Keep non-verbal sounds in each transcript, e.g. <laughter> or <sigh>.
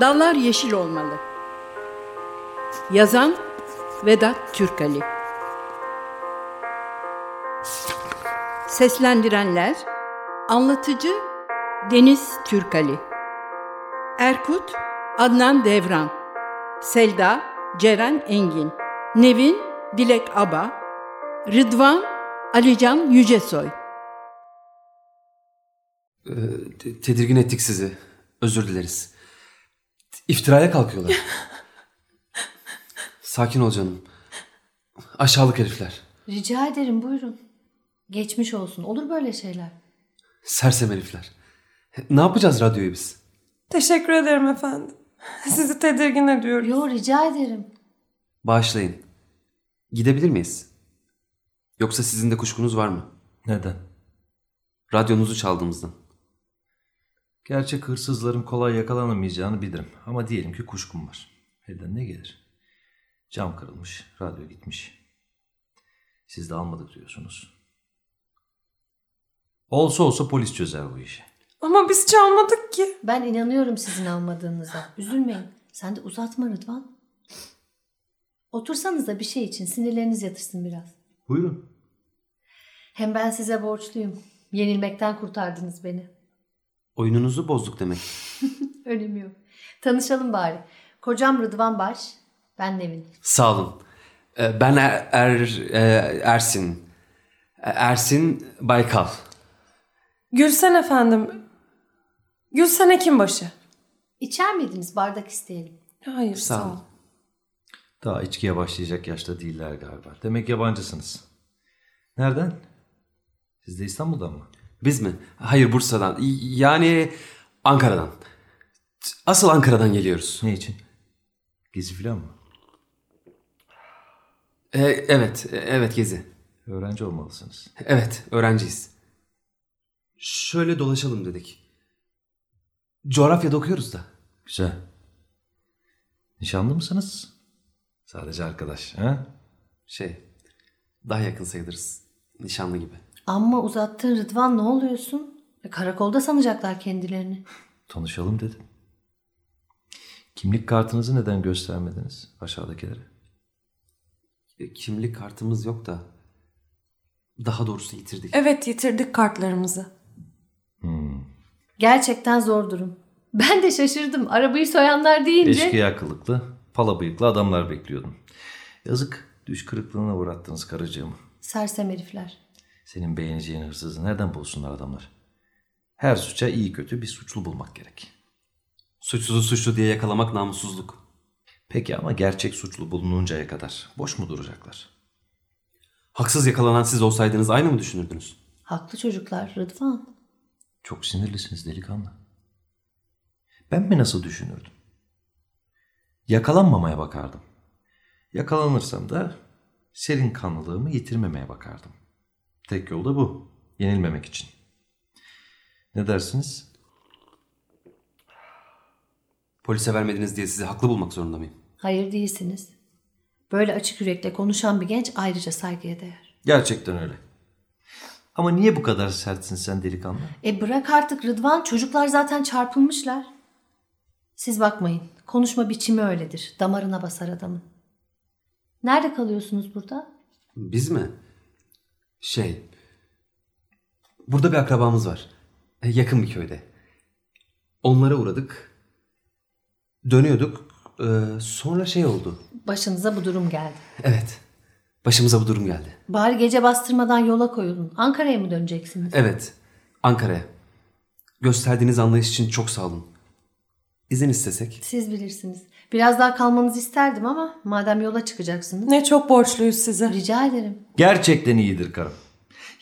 Dallar yeşil olmalı. Yazan Vedat Türkali. Seslendirenler Anlatıcı Deniz Türkali. Erkut Adnan Devran. Selda Ceren Engin. Nevin Dilek Aba. Rıdvan Alican Yücesoy. Ee, te- tedirgin ettik sizi. Özür dileriz. İftiraya kalkıyorlar. <laughs> Sakin ol canım. Aşağılık herifler. Rica ederim buyurun. Geçmiş olsun. Olur böyle şeyler. Sersem herifler. Ne yapacağız radyoyu biz? Teşekkür ederim efendim. Sizi tedirgin ediyorum. Yo rica ederim. Bağışlayın. Gidebilir miyiz? Yoksa sizin de kuşkunuz var mı? Neden? Radyonuzu çaldığımızdan. Gerçek hırsızların kolay yakalanamayacağını bilirim. Ama diyelim ki kuşkum var. Elden ne gelir? Cam kırılmış, radyo gitmiş. Siz de almadık diyorsunuz. Olsa olsa polis çözer bu işi. Ama biz çalmadık ki. Ben inanıyorum sizin almadığınıza. Üzülmeyin. Sen de uzatma Rıdvan. Otursanız da bir şey için sinirleriniz yatırsın biraz. Buyurun. Hem ben size borçluyum. Yenilmekten kurtardınız beni. Oyununuzu bozduk demek. <laughs> Önemi yok. Tanışalım bari. Kocam Rıdvan Baş. Ben Nevin. Sağ olun. Ee, Ben Er, Er- e, Ersin. E, Ersin Baykal. Gülsen efendim. Gülsen Hekimbaşı. İçer miydiniz? Bardak isteyelim. Hayır Sağ sağ, olun. ol. Daha içkiye başlayacak yaşta değiller galiba. Demek yabancısınız. Nereden? Siz de İstanbul'dan mı? Biz mi? Hayır Bursa'dan. Yani Ankara'dan. Asıl Ankara'dan geliyoruz. Ne için? Gezi falan mı? E, evet, e, evet Gezi. Öğrenci olmalısınız. Evet, öğrenciyiz. Şöyle dolaşalım dedik. Coğrafyada okuyoruz da. Güzel. Nişanlı mısınız? Sadece arkadaş. Ha? Şey, daha yakın sayılırız. Nişanlı gibi. Amma uzattın Rıdvan ne oluyorsun? E, karakolda sanacaklar kendilerini. Tanışalım dedim. Kimlik kartınızı neden göstermediniz aşağıdakilere? E, kimlik kartımız yok da. Daha doğrusu yitirdik. Evet yitirdik kartlarımızı. Gerçekten zor durum. Ben de şaşırdım. Arabayı soyanlar deyince. Eşkıya kılıklı, pala bıyıklı adamlar bekliyordum. Yazık, düş kırıklığına uğrattınız karıcığımı. Sersem herifler. Senin beğeneceğin hırsızı nereden bulsunlar adamlar? Her suça iyi kötü bir suçlu bulmak gerek. Suçsuzu suçlu diye yakalamak namussuzluk. Peki ama gerçek suçlu bulununcaya kadar boş mu duracaklar? Haksız yakalanan siz olsaydınız aynı mı düşünürdünüz? Haklı çocuklar Rıdvan. Çok sinirlisiniz delikanlı. Ben mi nasıl düşünürdüm? Yakalanmamaya bakardım. Yakalanırsam da serin kanlılığımı yitirmemeye bakardım. Tek yol da bu. Yenilmemek için. Ne dersiniz? Polise vermediniz diye sizi haklı bulmak zorunda mıyım? Hayır değilsiniz. Böyle açık yürekle konuşan bir genç ayrıca saygıya değer. Gerçekten öyle. Ama niye bu kadar sertsin sen delikanlı? E bırak artık Rıdvan. Çocuklar zaten çarpılmışlar. Siz bakmayın. Konuşma biçimi öyledir. Damarına basar adamın. Nerede kalıyorsunuz burada? Biz mi? Şey... Burada bir akrabamız var. E, Yakın bir köyde. Onlara uğradık. Dönüyorduk. E, sonra şey oldu. Başınıza bu durum geldi. Evet. Başımıza bu durum geldi. Bari gece bastırmadan yola koyulun. Ankara'ya mı döneceksiniz? Evet. Ankara'ya. Gösterdiğiniz anlayış için çok sağ olun. İzin istesek. Siz bilirsiniz. Biraz daha kalmanızı isterdim ama madem yola çıkacaksınız. Ne çok borçluyuz size. Rica ederim. Gerçekten iyidir karım.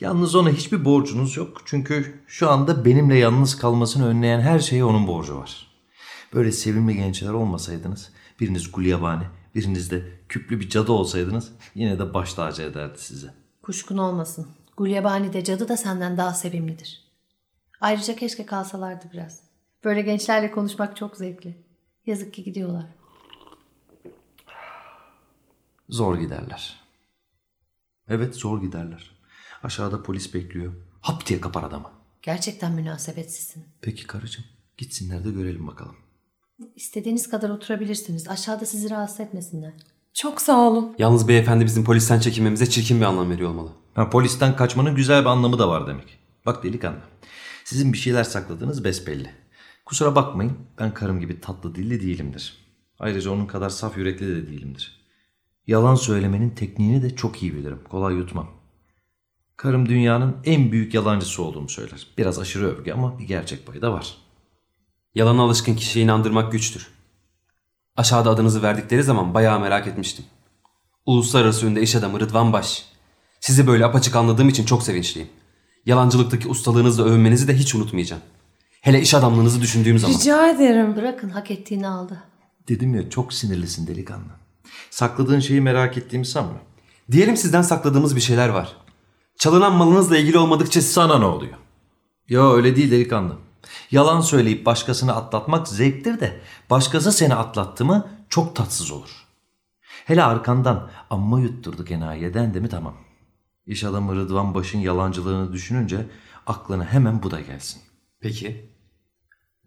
Yalnız ona hiçbir borcunuz yok. Çünkü şu anda benimle yalnız kalmasını önleyen her şeye onun borcu var. Böyle sevimli gençler olmasaydınız, biriniz gulyabani, biriniz de küplü bir cadı olsaydınız yine de baş tacı ederdi sizi. Kuşkun olmasın. Gulyabani de cadı da senden daha sevimlidir. Ayrıca keşke kalsalardı biraz. Böyle gençlerle konuşmak çok zevkli. Yazık ki gidiyorlar. Zor giderler. Evet zor giderler. Aşağıda polis bekliyor. Hap diye kapar adamı. Gerçekten münasebetsizsin. Peki karıcığım gitsinler de görelim bakalım. İstediğiniz kadar oturabilirsiniz. Aşağıda sizi rahatsız etmesinler. Çok sağ olun. Yalnız beyefendi bizim polisten çekinmemize çirkin bir anlam veriyor olmalı. Ha, polisten kaçmanın güzel bir anlamı da var demek. Bak delikanlı. Sizin bir şeyler sakladığınız besbelli. Kusura bakmayın ben karım gibi tatlı dilli değilimdir. Ayrıca onun kadar saf yürekli de değilimdir. Yalan söylemenin tekniğini de çok iyi bilirim. Kolay yutmam. Karım dünyanın en büyük yalancısı olduğumu söyler. Biraz aşırı övgü ama bir gerçek payı da var. Yalana alışkın kişiyi inandırmak güçtür. Aşağıda adınızı verdikleri zaman bayağı merak etmiştim. Uluslararası ünde iş adamı Rıdvan Baş. Sizi böyle apaçık anladığım için çok sevinçliyim. Yalancılıktaki ustalığınızla övünmenizi de hiç unutmayacağım. Hele iş adamlığınızı düşündüğüm zaman. Rica ederim. Bırakın hak ettiğini aldı. Dedim ya çok sinirlisin delikanlı. Sakladığın şeyi merak ettiğimi sanma. Diyelim sizden sakladığımız bir şeyler var. Çalınan malınızla ilgili olmadıkça. Sana ne oluyor? Yo öyle değil delikanlı. Yalan söyleyip başkasını atlatmak zevktir de başkası seni atlattı mı çok tatsız olur. Hele arkandan amma yutturduk enayiye dendi mi tamam. İş adamı Rıdvan Baş'ın yalancılığını düşününce aklına hemen bu da gelsin. Peki.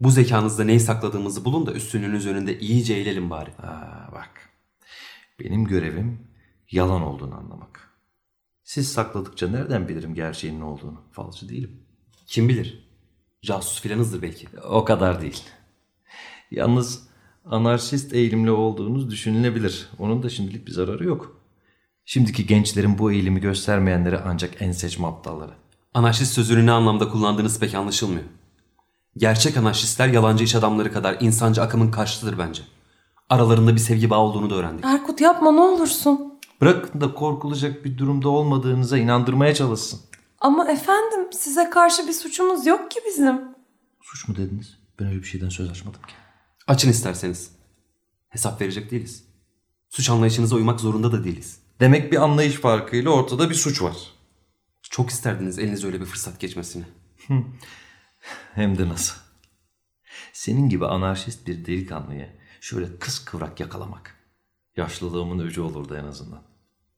Bu zekanızda neyi sakladığımızı bulun da üstünlüğünüz önünde iyice eğilelim bari. Aa, bak. Benim görevim yalan olduğunu anlamak. Siz sakladıkça nereden bilirim gerçeğin ne olduğunu? Falcı değilim. Kim bilir? Casus filanızdır belki. O kadar değil. Yalnız anarşist eğilimli olduğunuz düşünülebilir. Onun da şimdilik bir zararı yok. Şimdiki gençlerin bu eğilimi göstermeyenleri ancak en seçme aptalları. Anarşist sözünü ne anlamda kullandığınız pek anlaşılmıyor. Gerçek anarşistler yalancı iş adamları kadar insancı akımın karşıtıdır bence. Aralarında bir sevgi bağı olduğunu da öğrendik. Erkut yapma ne olursun. Bırakın da korkulacak bir durumda olmadığınıza inandırmaya çalışsın. Ama efendim size karşı bir suçumuz yok ki bizim. Suç mu dediniz? Ben öyle bir şeyden söz açmadım ki. Açın isterseniz. Hesap verecek değiliz. Suç anlayışınıza uymak zorunda da değiliz. Demek bir anlayış farkıyla ortada bir suç var. Çok isterdiniz elinize öyle bir fırsat geçmesini. Hem de nasıl? Senin gibi anarşist bir delikanlıyı şöyle kıs kıvrak yakalamak. Yaşlılığımın öcü olurdu en azından.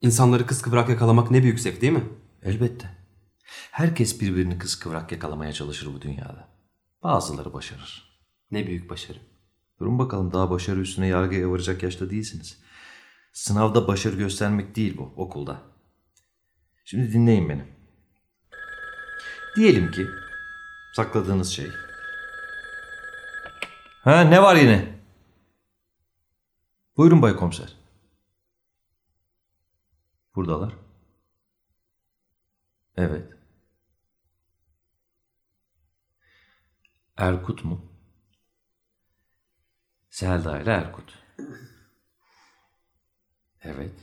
İnsanları kıskıvrak yakalamak ne büyük zevk değil mi? Elbette. Herkes birbirini kıs kıvrak yakalamaya çalışır bu dünyada. Bazıları başarır. Ne büyük başarı. Durun bakalım daha başarı üstüne yargıya varacak yaşta değilsiniz. Sınavda başarı göstermek değil bu okulda. Şimdi dinleyin beni. Diyelim ki sakladığınız şey. Ha ne var yine? Buyurun Bay Komiser. Buradalar. Evet. Erkut mu? Selda ile Erkut. Evet.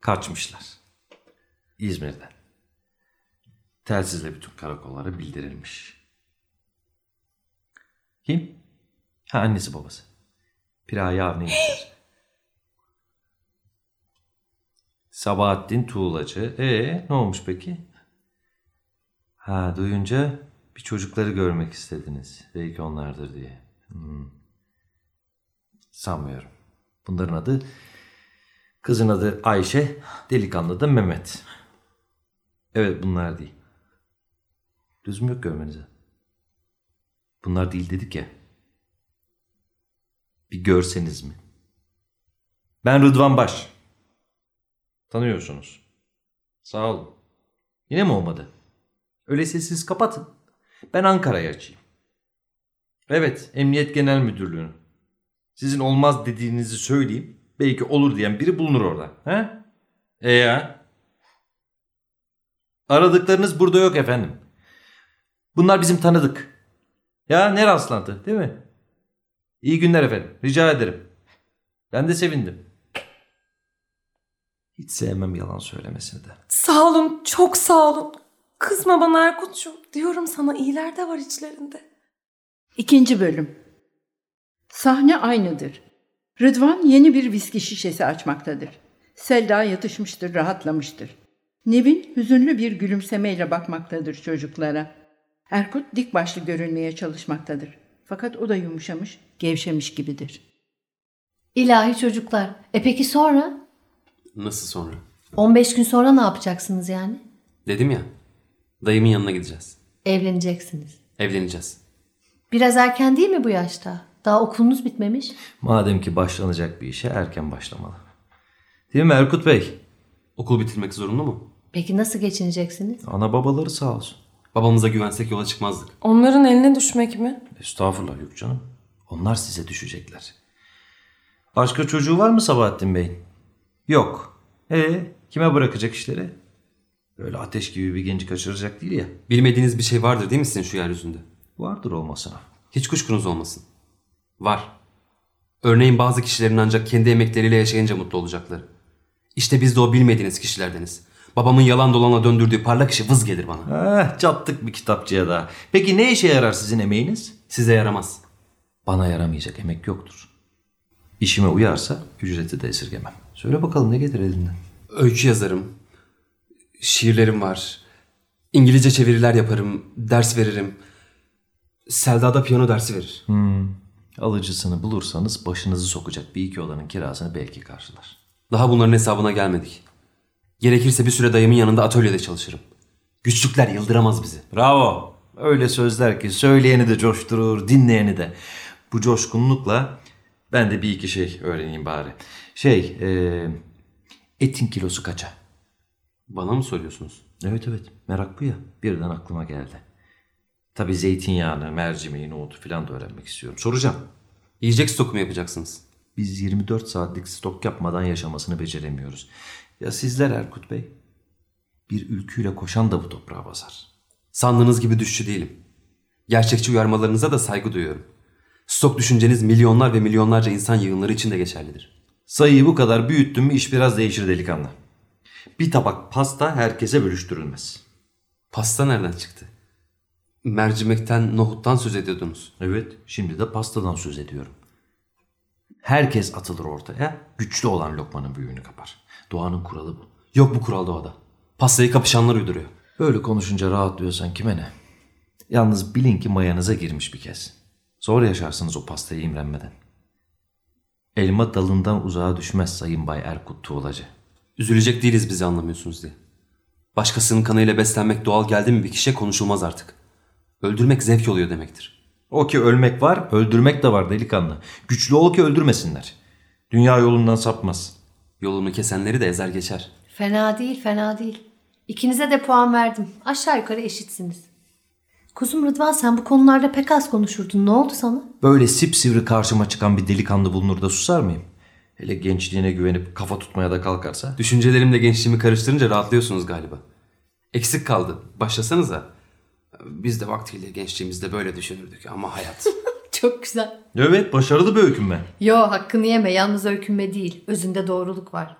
Kaçmışlar. İzmir'den. Telsizle bütün karakollara bildirilmiş. Kim? Ha annesi babası. Piraye Avni İşler. <gasps> Sabahattin Tuğlacı. E ne olmuş peki? Ha duyunca bir çocukları görmek istediniz. Belki onlardır diye. Hmm. Sanmıyorum. Bunların adı kızın adı Ayşe, delikanlı da Mehmet. Evet bunlar değil. Lüzum yok görmenize. Bunlar değil dedik ya. Bir görseniz mi? Ben Rıdvan Baş. Tanıyorsunuz. Sağ olun. Yine mi olmadı? Öyleyse siz kapatın. Ben Ankara'ya açayım. Evet, Emniyet Genel Müdürlüğü'nü. Sizin olmaz dediğinizi söyleyeyim. Belki olur diyen biri bulunur orada. He? E ya? Aradıklarınız burada yok efendim. Bunlar bizim tanıdık. Ya ne rastlantı değil mi? İyi günler efendim. Rica ederim. Ben de sevindim. Hiç sevmem yalan söylemesini de. Sağ olun çok sağ olun. Kızma bana Erkut'cum. Diyorum sana iyiler de var içlerinde. İkinci bölüm. Sahne aynıdır. Rıdvan yeni bir viski şişesi açmaktadır. Selda yatışmıştır, rahatlamıştır. Nevin hüzünlü bir gülümsemeyle bakmaktadır çocuklara. Erkut dik başlı görünmeye çalışmaktadır. Fakat o da yumuşamış, gevşemiş gibidir. İlahi çocuklar. E peki sonra? Nasıl sonra? 15 gün sonra ne yapacaksınız yani? Dedim ya. Dayımın yanına gideceğiz. Evleneceksiniz. Evleneceğiz. Biraz erken değil mi bu yaşta? Daha okulunuz bitmemiş. Madem ki başlanacak bir işe erken başlamalı. Değil mi Erkut Bey? Okul bitirmek zorunlu mu? Peki nasıl geçineceksiniz? Ana babaları sağ olsun. Babamıza güvensek yola çıkmazdık. Onların eline düşmek mi? Estağfurullah yok canım. Onlar size düşecekler. Başka çocuğu var mı Sabahattin Bey'in? Yok. E kime bırakacak işleri? Öyle ateş gibi bir genci kaçıracak değil ya. Bilmediğiniz bir şey vardır değil mi sizin şu yeryüzünde? Vardır olmasına. Hiç kuşkunuz olmasın. Var. Örneğin bazı kişilerin ancak kendi emekleriyle yaşayınca mutlu olacakları. İşte biz de o bilmediğiniz kişilerdeniz. Babamın yalan dolanla döndürdüğü parlak işi vız gelir bana. Eh çattık bir kitapçıya daha. Peki ne işe yarar sizin emeğiniz? Size yaramaz. Bana yaramayacak emek yoktur. İşime uyarsa ücreti de esirgemem. Söyle bakalım ne gelir elinden? Öykü yazarım. Şiirlerim var. İngilizce çeviriler yaparım. Ders veririm. Selda da piyano dersi verir. Alıcısını bulursanız başınızı sokacak bir iki odanın kirasını belki karşılar. Daha bunların hesabına gelmedik. Gerekirse bir süre dayımın yanında atölyede çalışırım. Güçlükler yıldıramaz bizi. Bravo. Öyle sözler ki söyleyeni de coşturur, dinleyeni de. Bu coşkunlukla ben de bir iki şey öğreneyim bari. Şey, e, etin kilosu kaça? Bana mı soruyorsunuz? Evet evet, merak bu ya. Birden aklıma geldi. Tabii zeytinyağını, mercimeği, nohutu falan da öğrenmek istiyorum. Soracağım. Yiyecek stoku mu yapacaksınız? Biz 24 saatlik stok yapmadan yaşamasını beceremiyoruz. Ya sizler Erkut Bey? Bir ülküyle koşan da bu toprağa basar. Sandığınız gibi düşçü değilim. Gerçekçi uyarmalarınıza da saygı duyuyorum. Stok düşünceniz milyonlar ve milyonlarca insan yığınları için de geçerlidir. Sayıyı bu kadar büyüttün mü iş biraz değişir delikanlı. Bir tabak pasta herkese bölüştürülmez. Pasta nereden çıktı? Mercimekten, nohuttan söz ediyordunuz. Evet, şimdi de pastadan söz ediyorum. Herkes atılır ortaya, güçlü olan lokmanın büyüğünü kapar. Doğanın kuralı bu. Yok bu kural doğada. Pastayı kapışanlar uyduruyor. Böyle konuşunca rahatlıyorsan kime ne? Yalnız bilin ki mayanıza girmiş bir kez. Zor yaşarsınız o pastayı imrenmeden. Elma dalından uzağa düşmez Sayın Bay Erkut Tuğlacı. Üzülecek değiliz bizi anlamıyorsunuz diye. Başkasının kanıyla beslenmek doğal geldi mi bir kişiye konuşulmaz artık. Öldürmek zevk oluyor demektir. O ki ölmek var, öldürmek de var delikanlı. Güçlü ol ki öldürmesinler. Dünya yolundan sapmaz. Yolunu kesenleri de ezer geçer. Fena değil, fena değil. İkinize de puan verdim. Aşağı yukarı eşitsiniz. Kuzum Rıdvan sen bu konularda pek az konuşurdun. Ne oldu sana? Böyle sipsivri karşıma çıkan bir delikanlı bulunur da susar mıyım? Hele gençliğine güvenip kafa tutmaya da kalkarsa. Düşüncelerimle gençliğimi karıştırınca rahatlıyorsunuz galiba. Eksik kaldı. Başlasanıza. Biz de vaktiyle gençliğimizde böyle düşünürdük ama hayat. <laughs> Çok güzel. Evet başarılı bir öyküm ben. Yo hakkını yeme. Yalnız öykünme değil. Özünde doğruluk var.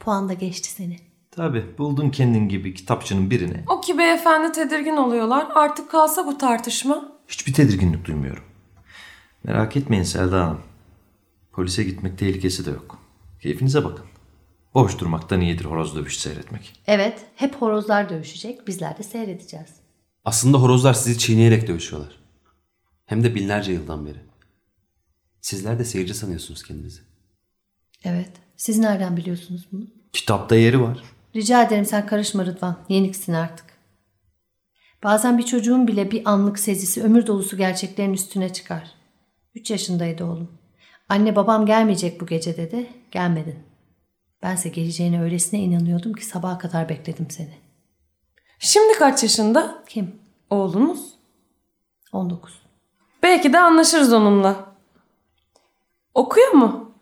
Puan da geçti seni. Tabi buldun kendin gibi kitapçının birini. O ki beyefendi tedirgin oluyorlar. Artık kalsa bu tartışma. Hiçbir tedirginlik duymuyorum. Merak etmeyin Selda Hanım. Polise gitmek tehlikesi de yok. Keyfinize bakın. Boş durmaktan iyidir horoz dövüşü seyretmek. Evet. Hep horozlar dövüşecek. Bizler de seyredeceğiz. Aslında horozlar sizi çiğneyerek dövüşüyorlar. Hem de binlerce yıldan beri. Sizler de seyirci sanıyorsunuz kendinizi. Evet. Siz nereden biliyorsunuz bunu? Kitapta yeri var. Rica ederim sen karışma Rıdvan. Yeniksin artık. Bazen bir çocuğun bile bir anlık sezisi ömür dolusu gerçeklerin üstüne çıkar. Üç yaşındaydı oğlum. Anne babam gelmeyecek bu gece dedi. Gelmedin. Bense geleceğine öylesine inanıyordum ki sabaha kadar bekledim seni. Şimdi kaç yaşında? Kim? Oğlunuz. 19. Belki de anlaşırız onunla. Okuyor mu?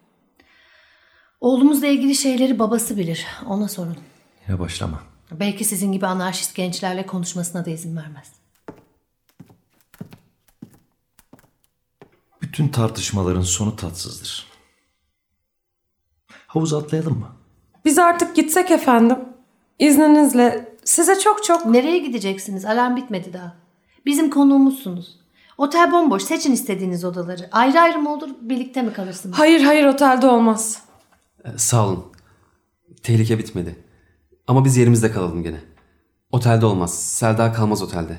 Oğlumuzla ilgili şeyleri babası bilir. Ona sorun. Yine başlama. Belki sizin gibi anarşist gençlerle konuşmasına da izin vermez. Bütün tartışmaların sonu tatsızdır. Havuz atlayalım mı? Biz artık gitsek efendim. İzninizle size çok çok... Nereye gideceksiniz? Alarm bitmedi daha. Bizim konuğumuzsunuz. Otel bomboş. Seçin istediğiniz odaları. Ayrı ayrı mı olur, birlikte mi kalırsınız? Hayır hayır otelde olmaz. Ee, sağ olun. Tehlike bitmedi. Ama biz yerimizde kalalım gene. Otelde olmaz. Selda kalmaz otelde.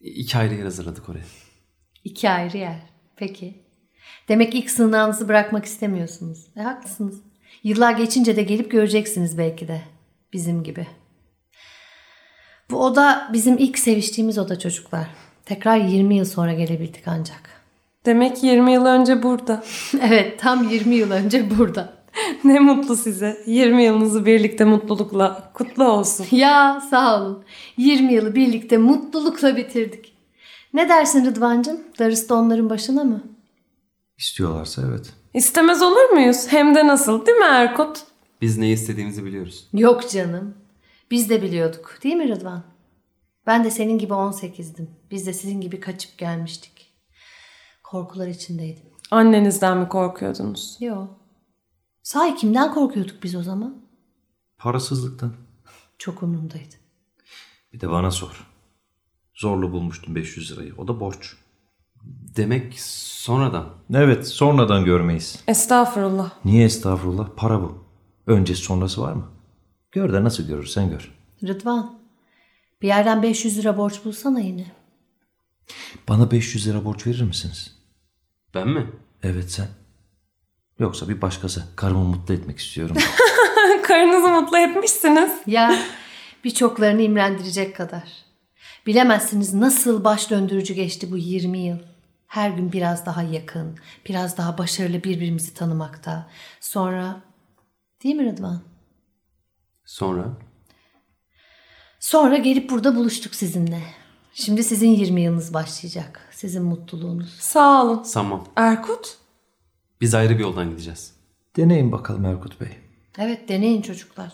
İki ayrı yer hazırladık oraya. İki ayrı yer. Peki. Demek ilk sığınağınızı bırakmak istemiyorsunuz. E, haklısınız. Yıllar geçince de gelip göreceksiniz belki de. Bizim gibi. Bu oda bizim ilk seviştiğimiz oda çocuklar. Tekrar 20 yıl sonra gelebildik ancak. Demek 20 yıl önce burada. <laughs> evet tam 20 yıl önce burada. ne mutlu size. 20 yılınızı birlikte mutlulukla kutlu olsun. Ya sağ olun. 20 yılı birlikte mutlulukla bitirdik. Ne dersin Rıdvancığım? Darısı da onların başına mı? İstiyorlarsa evet. İstemez olur muyuz? Hem de nasıl değil mi Erkut? Biz ne istediğimizi biliyoruz. Yok canım. Biz de biliyorduk değil mi Rıdvan? Ben de senin gibi 18'dim. Biz de sizin gibi kaçıp gelmiştik. Korkular içindeydim. Annenizden mi korkuyordunuz? Yok. Sahi kimden korkuyorduk biz o zaman? Parasızlıktan. Çok umurumdaydı. Bir de bana sor. Zorlu bulmuştum 500 lirayı. O da borç. Demek sonradan. Evet sonradan görmeyiz. Estağfurullah. Niye estağfurullah? Para bu. Öncesi sonrası var mı? Gör de nasıl görürsen gör. Rıdvan, bir yerden 500 lira borç bulsana yine. Bana 500 lira borç verir misiniz? Ben mi? Evet sen. Yoksa bir başkası. Karımı mutlu etmek istiyorum. <laughs> Karınızı mutlu etmişsiniz. Ya birçoklarını imrendirecek kadar. Bilemezsiniz nasıl baş döndürücü geçti bu 20 yıl. Her gün biraz daha yakın, biraz daha başarılı birbirimizi tanımakta. Sonra, değil mi Rıdvan? Sonra? Sonra gelip burada buluştuk sizinle. Şimdi sizin 20 yılınız başlayacak. Sizin mutluluğunuz. Sağ olun. Sanmam. Erkut? Biz ayrı bir yoldan gideceğiz. Deneyin bakalım Erkut Bey. Evet deneyin çocuklar.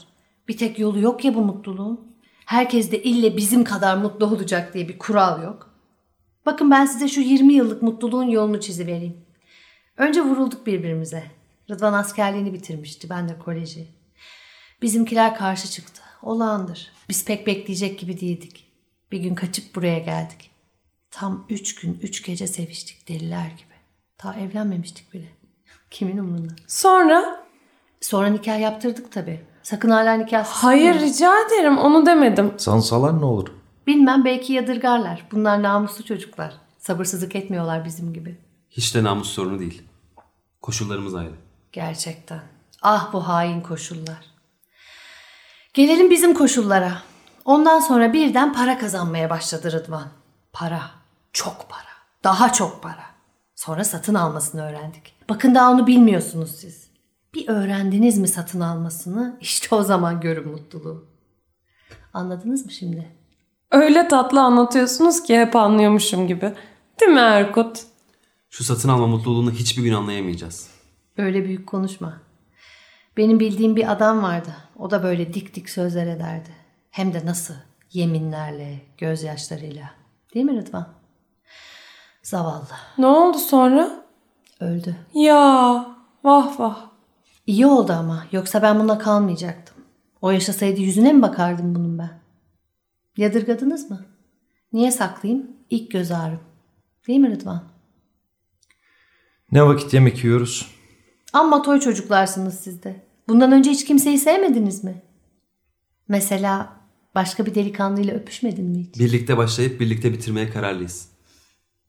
Bir tek yolu yok ya bu mutluluğun. Herkes de ille bizim kadar mutlu olacak diye bir kural yok. Bakın ben size şu 20 yıllık mutluluğun yolunu çizivereyim. Önce vurulduk birbirimize. Rıdvan askerliğini bitirmişti, ben de koleji. Bizimkiler karşı çıktı. Olağandır. Biz pek bekleyecek gibi değildik. Bir gün kaçıp buraya geldik. Tam üç gün, üç gece seviştik deliler gibi. Ta evlenmemiştik bile. <laughs> Kimin umrunda? Sonra? Sonra nikah yaptırdık tabii. Sakın hala nikahsız Hayır kalma. rica ederim onu demedim. Sansalar ne olur? Bilmem belki yadırgarlar. Bunlar namuslu çocuklar. Sabırsızlık etmiyorlar bizim gibi. Hiç de namus sorunu değil. Koşullarımız ayrı. Gerçekten. Ah bu hain koşullar. Gelelim bizim koşullara. Ondan sonra birden para kazanmaya başladı Rıdvan. Para. Çok para. Daha çok para. Sonra satın almasını öğrendik. Bakın daha onu bilmiyorsunuz siz. Bir öğrendiniz mi satın almasını? <laughs> İşte o zaman görün mutluluğu. Anladınız mı şimdi? Öyle tatlı anlatıyorsunuz ki hep anlıyormuşum gibi. Değil mi Erkut? Şu satın alma mutluluğunu hiçbir gün anlayamayacağız. Öyle büyük konuşma. Benim bildiğim bir adam vardı. O da böyle dik dik sözler ederdi. Hem de nasıl? Yeminlerle, gözyaşlarıyla. Değil mi Rıdvan? Zavallı. Ne oldu sonra? Öldü. Ya vah vah. İyi oldu ama. Yoksa ben buna kalmayacaktım. O yaşasaydı yüzüne mi bakardım bunun ben? Yadırgadınız mı? Niye saklayayım? İlk göz ağrım. Değil mi Rıdvan? Ne vakit yemek yiyoruz? Amma toy çocuklarsınız siz de. Bundan önce hiç kimseyi sevmediniz mi? Mesela başka bir delikanlıyla öpüşmedin mi hiç? Birlikte başlayıp birlikte bitirmeye kararlıyız.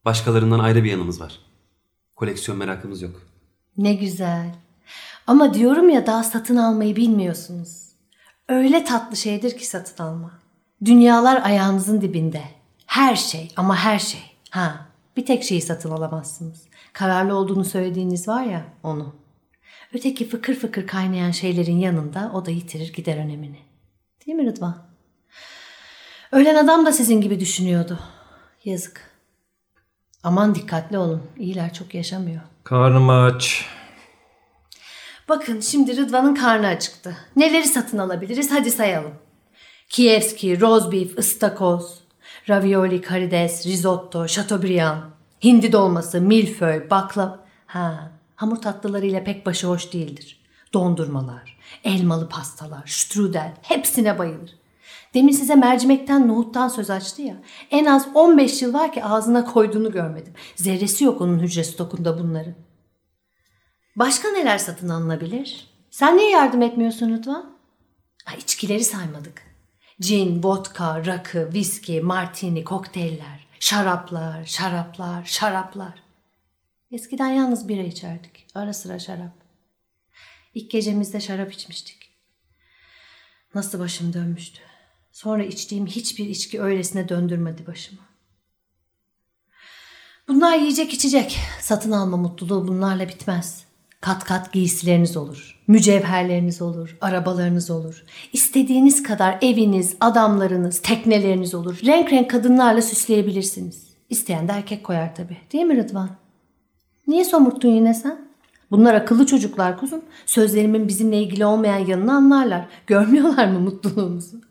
Başkalarından ayrı bir yanımız var. Koleksiyon merakımız yok. Ne güzel. Ama diyorum ya daha satın almayı bilmiyorsunuz. Öyle tatlı şeydir ki satın alma. Dünyalar ayağınızın dibinde. Her şey ama her şey. Ha, bir tek şeyi satın alamazsınız. Kararlı olduğunu söylediğiniz var ya onu. Öteki fıkır fıkır kaynayan şeylerin yanında o da yitirir gider önemini. Değil mi Rıdvan? Ölen adam da sizin gibi düşünüyordu. Yazık. Aman dikkatli olun. İyiler çok yaşamıyor. Karnım aç. Bakın şimdi Rıdvan'ın karnı acıktı. Neleri satın alabiliriz hadi sayalım. Kievski, roast beef, ıstakoz, ravioli, karides, risotto, chateaubriand, hindi dolması, milföy, bakla... Ha, hamur tatlılarıyla pek başı hoş değildir. Dondurmalar, elmalı pastalar, strudel hepsine bayılır. Demin size mercimekten, nohuttan söz açtı ya. En az 15 yıl var ki ağzına koyduğunu görmedim. Zerresi yok onun hücre stokunda bunların. Başka neler satın alınabilir? Sen niye yardım etmiyorsun Rıdvan? Ha, içkileri saymadık. Cin, vodka, rakı, viski, martini, kokteyller, şaraplar, şaraplar, şaraplar. Eskiden yalnız bira içerdik. Ara sıra şarap. İlk gecemizde şarap içmiştik. Nasıl başım dönmüştü. Sonra içtiğim hiçbir içki öylesine döndürmedi başımı. Bunlar yiyecek içecek. Satın alma mutluluğu bunlarla bitmez. Kat kat giysileriniz olur. Mücevherleriniz olur. Arabalarınız olur. İstediğiniz kadar eviniz, adamlarınız, tekneleriniz olur. Renk renk kadınlarla süsleyebilirsiniz. İsteyen de erkek koyar tabii. Değil mi Rıdvan? Niye somurttun yine sen? Bunlar akıllı çocuklar kuzum. Sözlerimin bizimle ilgili olmayan yanını anlarlar. Görmüyorlar mı mutluluğumuzu?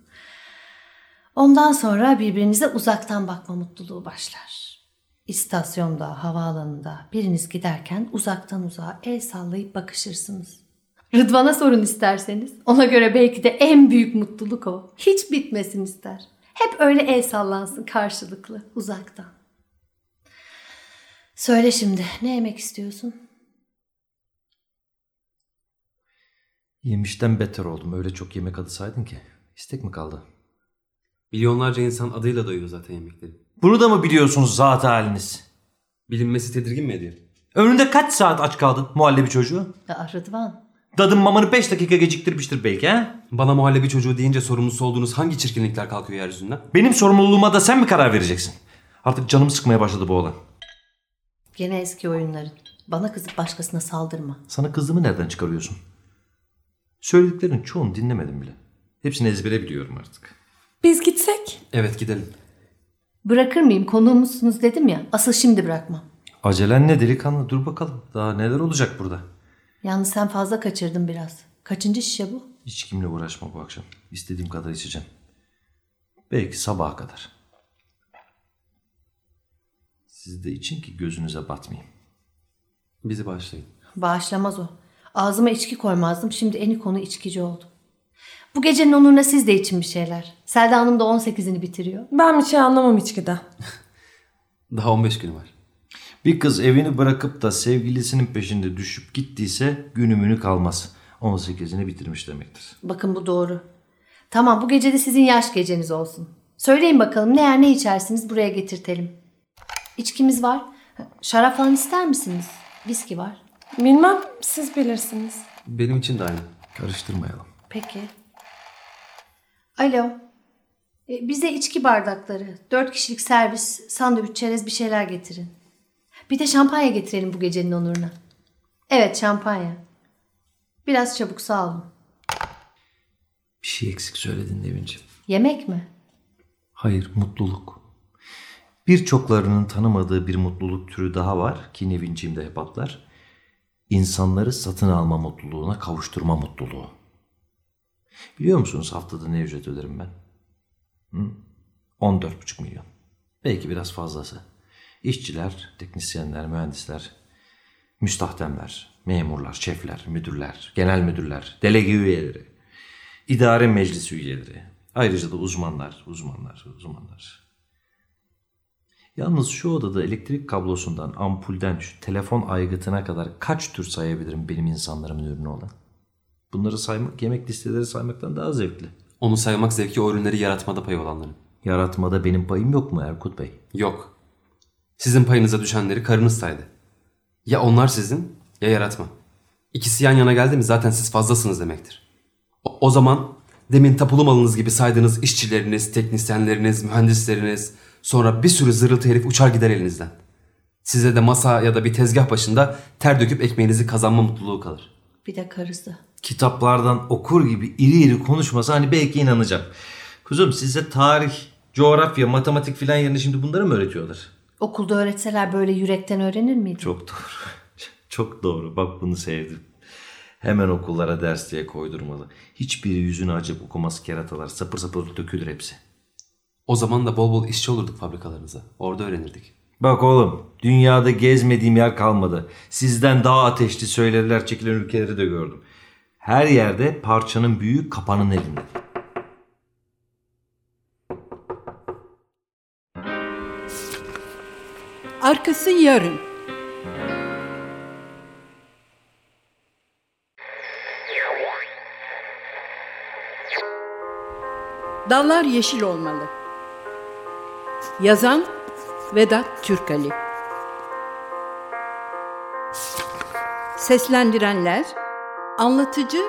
Ondan sonra birbirinize uzaktan bakma mutluluğu başlar. İstasyonda, havaalanında biriniz giderken uzaktan uzağa el sallayıp bakışırsınız. Rıdvan'a sorun isterseniz. Ona göre belki de en büyük mutluluk o. Hiç bitmesin ister. Hep öyle el sallansın karşılıklı, uzaktan. Söyle şimdi ne yemek istiyorsun? Yemişten beter oldum. Öyle çok yemek adı saydın ki. İstek mi kaldı? Milyonlarca insan adıyla doyuyor zaten yemekleri. Bunu da mı biliyorsunuz zat haliniz? Bilinmesi tedirgin mi ediyor? Ömründe kaç saat aç kaldın muhallebi çocuğu? Ya Rıdvan. Dadım mamanı 5 dakika geciktirmiştir belki ha? Bana muhallebi çocuğu deyince sorumlusu olduğunuz hangi çirkinlikler kalkıyor yeryüzünden? Benim sorumluluğuma da sen mi karar vereceksin? Artık canımı sıkmaya başladı bu olan. Gene eski oyunların. Bana kızıp başkasına saldırma. Sana kızdığımı nereden çıkarıyorsun? Söylediklerinin çoğunu dinlemedim bile. Hepsini ezbere biliyorum artık. Biz gitsek? Evet gidelim. Bırakır mıyım konuğumuzsunuz dedim ya. Asıl şimdi bırakmam. Acelen ne delikanlı dur bakalım. Daha neler olacak burada? Yalnız sen fazla kaçırdın biraz. Kaçıncı şişe bu? Hiç kimle uğraşma bu akşam. İstediğim kadar içeceğim. Belki sabaha kadar. Siz de için ki gözünüze batmayayım. Bizi bağışlayın. Bağışlamaz o. Ağzıma içki koymazdım. Şimdi eni konu içkici oldum. Bu gecenin onuruna siz de için bir şeyler. Selda Hanım da 18'ini bitiriyor. Ben bir şey anlamam içkiden. <laughs> Daha 15 gün var. Bir kız evini bırakıp da sevgilisinin peşinde düşüp gittiyse günümünü kalmaz. 18'ini bitirmiş demektir. Bakın bu doğru. Tamam bu gece de sizin yaş geceniz olsun. Söyleyin bakalım ne yer ne içersiniz buraya getirtelim. İçkimiz var. Şarap falan ister misiniz? Viski var. Bilmem siz bilirsiniz. Benim için de aynı. Karıştırmayalım. Peki. Alo. E, bize içki bardakları, dört kişilik servis, sandviç, çerez bir şeyler getirin. Bir de şampanya getirelim bu gecenin onuruna. Evet şampanya. Biraz çabuk sağ olun. Bir şey eksik söyledin Nevin'ciğim. Yemek mi? Hayır, mutluluk. Birçoklarının tanımadığı bir mutluluk türü daha var ki Nevinciğim de hep atlar. İnsanları satın alma mutluluğuna kavuşturma mutluluğu. Biliyor musunuz haftada ne ücret öderim ben? Hı? 14,5 milyon. Belki biraz fazlası. İşçiler, teknisyenler, mühendisler, müstahdemler, memurlar, şefler, müdürler, genel müdürler, delege üyeleri, idare meclisi üyeleri, ayrıca da uzmanlar, uzmanlar, uzmanlar. Yalnız şu odada elektrik kablosundan, ampulden, şu telefon aygıtına kadar kaç tür sayabilirim benim insanlarımın ürünü olan? Bunları saymak yemek listeleri saymaktan daha zevkli. Onu saymak zevki o ürünleri yaratmada payı olanların. Yaratmada benim payım yok mu Erkut Bey? Yok. Sizin payınıza düşenleri karınız saydı. Ya onlar sizin ya yaratma. İkisi yan yana geldi mi zaten siz fazlasınız demektir. O, o zaman demin tapulu malınız gibi saydığınız işçileriniz, teknisyenleriniz, mühendisleriniz sonra bir sürü zırıltı herif uçar gider elinizden. Size de masa ya da bir tezgah başında ter döküp ekmeğinizi kazanma mutluluğu kalır. Bir de karısı. Kitaplardan okur gibi iri iri konuşmasa hani belki inanacağım. Kuzum size tarih, coğrafya, matematik filan yerine şimdi bunları mı öğretiyorlar? Okulda öğretseler böyle yürekten öğrenir miydi? Çok doğru. <laughs> Çok doğru. Bak bunu sevdim. Hemen okullara ders diye koydurmalı. Hiçbiri yüzünü açıp okumaz keratalar. Sapır sapır dökülür hepsi. O zaman da bol bol işçi olurduk fabrikalarınıza. Orada öğrenirdik. Bak oğlum dünyada gezmediğim yer kalmadı. Sizden daha ateşli söyleriler çekilen ülkeleri de gördüm. Her yerde parçanın büyüğü kapanın elinde. Arkası yarın. Dallar yeşil olmalı. Yazan Vedat Türkali. Seslendirenler Anlatıcı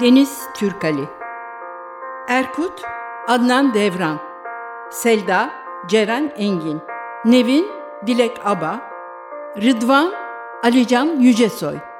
Deniz Türkali. Erkut Adnan Devran. Selda Ceren Engin. Nevin Dilek Aba, Rıdvan Alican Yücesoy.